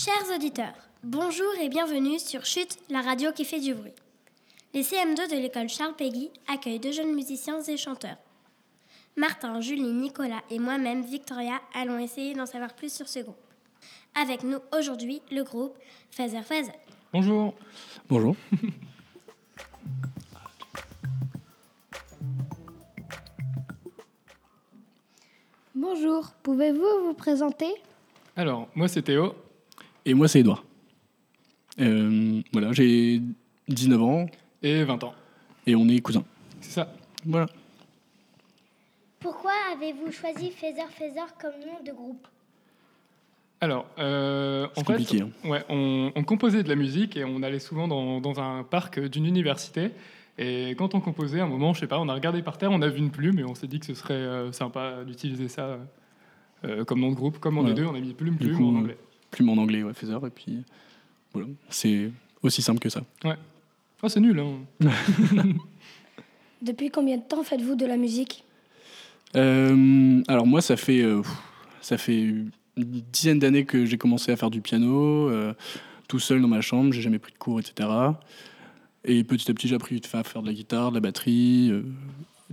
Chers auditeurs, bonjour et bienvenue sur Chute, la radio qui fait du bruit. Les CM2 de l'école Charles Péguy accueillent deux jeunes musiciens et chanteurs. Martin, Julie, Nicolas et moi-même, Victoria, allons essayer d'en savoir plus sur ce groupe. Avec nous aujourd'hui, le groupe Feather Feather. Bonjour. Bonjour. Bonjour, pouvez-vous vous présenter? Alors, moi c'est Théo. Et moi, c'est Edouard. Euh, voilà, j'ai 19 ans Et 20 ans. et on est cousins. C'est ça. Voilà. Pourquoi avez-vous choisi Feather Feather comme nom de groupe? Alors, euh, en C'est fait, compliqué. hein. ouais, on, on composait de la musique et on allait souvent dans, dans un parc d'une université. Et quand on composait, à un moment, je sais pas, on a regardé par terre, on a vu une plume et on s'est dit que ce serait euh, sympa d'utiliser ça euh, comme nom de groupe. Comme on Voilà. est deux, on a mis plume, plume coup, en anglais. Plume en anglais, ouais, Feather. Et puis, voilà. C'est aussi simple que ça. Oh, c'est nul, hein. Depuis combien de temps faites-vous de la musique? Euh, alors, moi, ça fait, euh, ça fait une dizaine d'années que j'ai commencé à faire du piano, euh, tout seul dans ma chambre. J'ai jamais pris de cours, etc. Et petit à petit, j'ai appris à faire de la guitare, de la batterie, euh,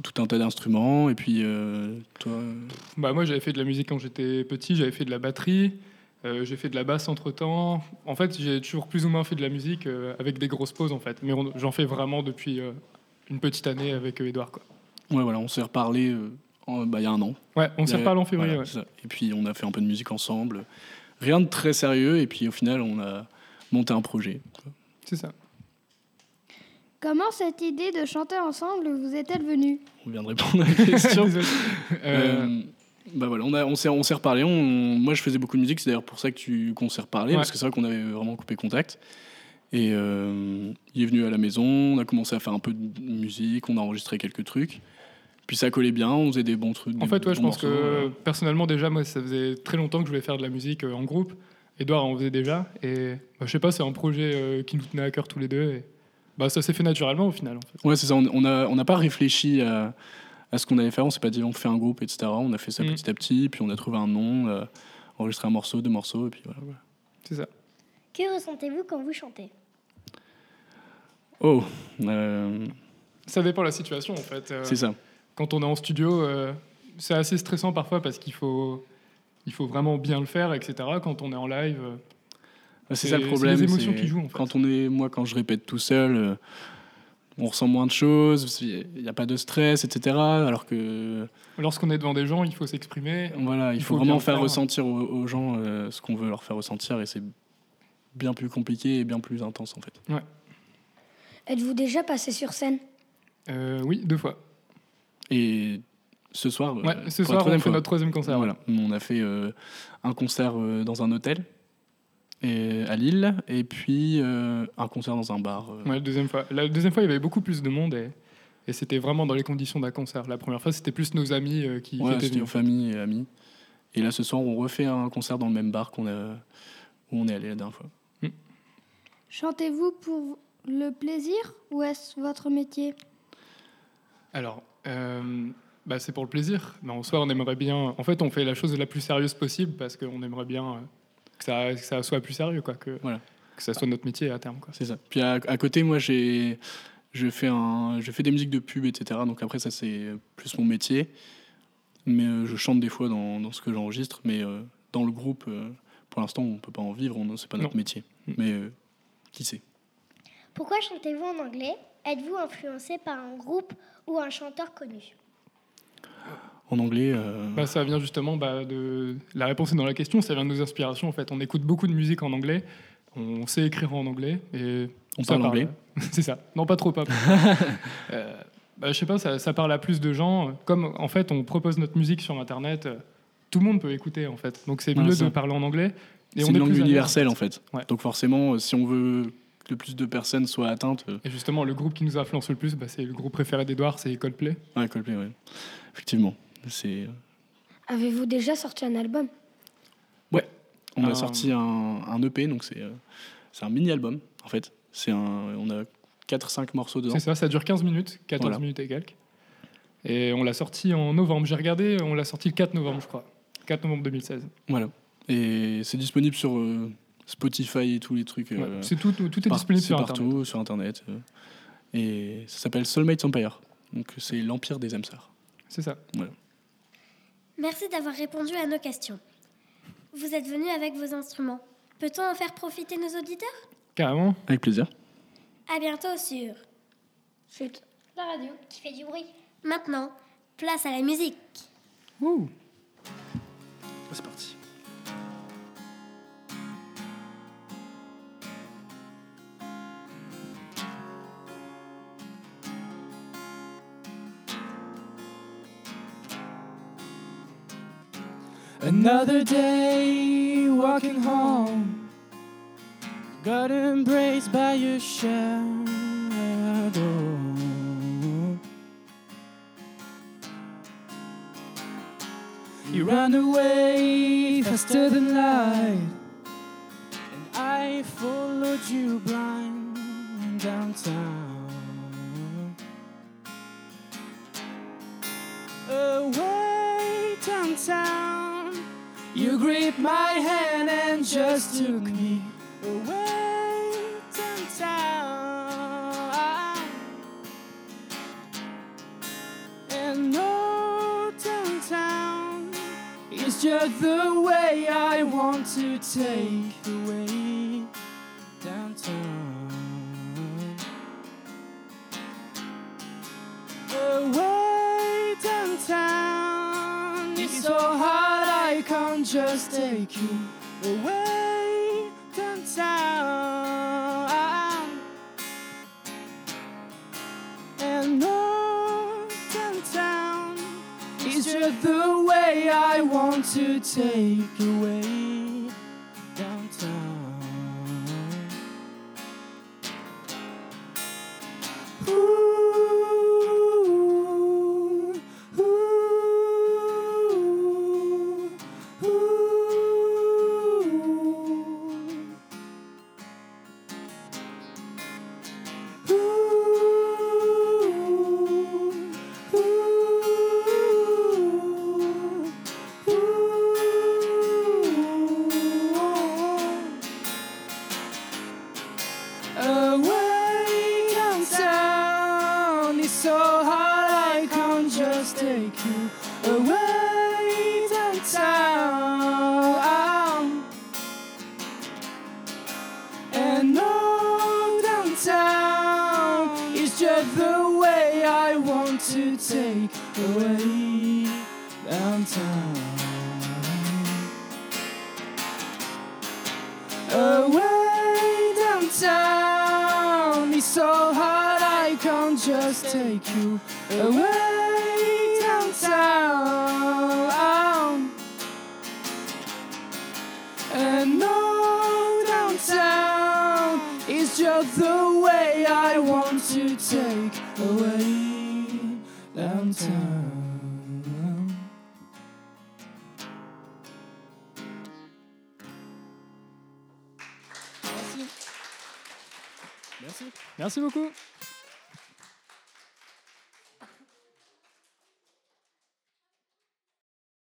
tout un tas d'instruments. Et puis, euh, toi. Bah, moi, j'avais fait de la musique quand j'étais petit, j'avais fait de la batterie, euh, j'ai fait de la basse entre temps. En fait, j'ai toujours plus ou moins fait de la musique euh, avec des grosses pauses, en fait. Mais j'en fais vraiment depuis euh, une petite année avec euh, Edouard, quoi. Ouais, voilà, on s'est reparlé euh, bah, il y a un an. Ouais, on s'est reparlé en février. voilà, ouais. Et puis on a fait un peu de musique ensemble. Rien de très sérieux. Et puis au final, on a monté un projet. C'est ça. Comment cette idée de chanter ensemble vous est-elle venue? On vient de répondre à la question. Bah voilà, on, a, on s'est on s'est reparlé. On- moi, je faisais beaucoup de musique. C'est d'ailleurs pour ça que tu qu'on s'est reparlé Ouais. parce que c'est vrai qu'on avait vraiment coupé contact. Et euh, il est venu à la maison. On a commencé à faire un peu de musique. On a enregistré quelques trucs. Puis ça collait bien. On faisait des bons trucs. en fait, ouais, je pense que morceaux, personnellement, déjà, moi, ça faisait très longtemps que je voulais faire de la musique euh, en groupe. Edouard en faisait déjà. Et bah, je sais pas, c'est un projet euh, qui nous tenait à cœur tous les deux. Et bah, ça s'est fait naturellement au final. En fait. Ouais, c'est ça. On on a on n'a pas réfléchi à, à ce qu'on allait faire. On s'est pas dit on fait un groupe, etc. On a fait ça Mm. petit à petit, puis on a trouvé un nom, euh, enregistré un morceau, deux morceaux, et puis voilà. voilà. C'est ça. Que ressentez-vous quand vous chantez? Oh, euh, Ça dépend de la situation, en fait. Euh, c'est ça. quand on est en studio, euh, c'est assez stressant parfois parce qu'il faut, il faut vraiment bien le faire, etc. Quand on est en live, euh, C'est c'est- ça le c'est problème. les émotions c'est qui jouent, en fait. Quand on est, moi, quand je répète tout seul, euh, on ressent moins de choses. Il n'y a pas de stress, etc. Alors que lorsqu'on est devant des gens, il faut s'exprimer. voilà, il, Il faut, faut vraiment faire faire. ressentir aux, aux gens euh, ce qu'on veut leur faire ressentir, et c'est bien plus compliqué et bien plus intense en fait. Êtes-vous déjà passé sur scène? Euh, oui, deux fois. Et ce soir, euh, Ouais, ce soir, on fait fois. notre troisième concert. Voilà, on a fait euh, un concert euh, dans un hôtel et, à Lille, et puis euh, un concert dans un bar. euh. Ouais, deuxième fois. La deuxième fois, il y avait beaucoup plus de monde et, et c'était vraiment dans les conditions d'un concert. La première fois, c'était plus nos amis euh, qui, Ouais, étaient venus. nos familles et amis. Et là, ce soir, on refait un concert dans le même bar qu'on a, où on est allé la dernière fois. Chantez-vous pour le plaisir ou est-ce votre métier? Alors, euh, bah, c'est pour le plaisir. Mais en soi, on aimerait bien. En fait, on fait la chose la plus sérieuse possible parce qu'on aimerait bien euh, que, ça, que ça soit plus sérieux, quoi, que, Voilà. que ça soit notre métier à terme. Quoi. C'est ça. Puis à, à côté, moi, j'ai je fais, un, je fais des musiques de pub, etc. Donc après, ça, c'est plus mon métier. Mais euh, je chante des fois dans, dans ce que j'enregistre. Mais euh, dans le groupe, euh, pour l'instant, on peut pas en vivre. on- C'est pas notre Non. métier. Mm. Mais euh, qui sait? Pourquoi chantez-vous en anglais? Êtes-vous influencé par un groupe ou un chanteur connu? En anglais, euh, Bah, ça vient justement bah, de. La réponse est dans la question, ça vient de nos inspirations. En fait, on écoute beaucoup de musique en anglais, on sait écrire en anglais et on ça parle anglais. C'est ça. Non, pas trop, pas. euh, bah, je sais pas, ça, ça parle à plus de gens. Comme en fait, on propose notre musique sur Internet, euh, tout le monde peut écouter en fait. Donc c'est Voilà, mieux de parler en anglais. C'est une est langue universelle, en fait. Ouais. Donc forcément, euh, si on veut que le plus de personnes soient atteintes... Et justement, le groupe qui nous influence le plus, bah, c'est le groupe préféré d'Edouard, c'est Coldplay. Ouais, Coldplay, ouais. Effectivement. C'est... euh, Avez-vous déjà sorti un album? On a Un- sorti un, un EP, donc c'est, euh, c'est un mini-album, en fait. C'est un, on a 4-5 morceaux dedans. C'est ça, ça dure 15 minutes, 14 Voilà. minutes et quelques. Et on l'a sorti en novembre. J'ai regardé, on l'a sorti le 4 novembre, je crois. 4 novembre 2016. Voilà. Et c'est disponible sur, euh, Spotify et tous les trucs. Ouais, euh, c'est tout, tout est par- disponible c'est sur partout Internet. sur Internet. euh, et ça s'appelle Soulmate Empire. Donc c'est l'empire des âmes sœurs. C'est ça. Merci d'avoir répondu à nos questions. Vous êtes venu avec vos instruments. Peut-on en faire profiter nos auditeurs? Carrément. Avec plaisir. À bientôt sur Chut, la radio qui fait du bruit. Maintenant, place à la musique. Ouh. C'est parti. Another day walking home, got embraced by your shadow. You ran away faster than light, and I followed you blind downtown. Away downtown, you gripped my hand and just took me away downtown. And no downtown is just the way I want to take away downtown. Just take you away downtown. And no downtown is just the way I want to take away downtown the way I want to take away downtown. Away downtown, it's so hard I can't just take you away take away downtown. Merci. Merci beaucoup.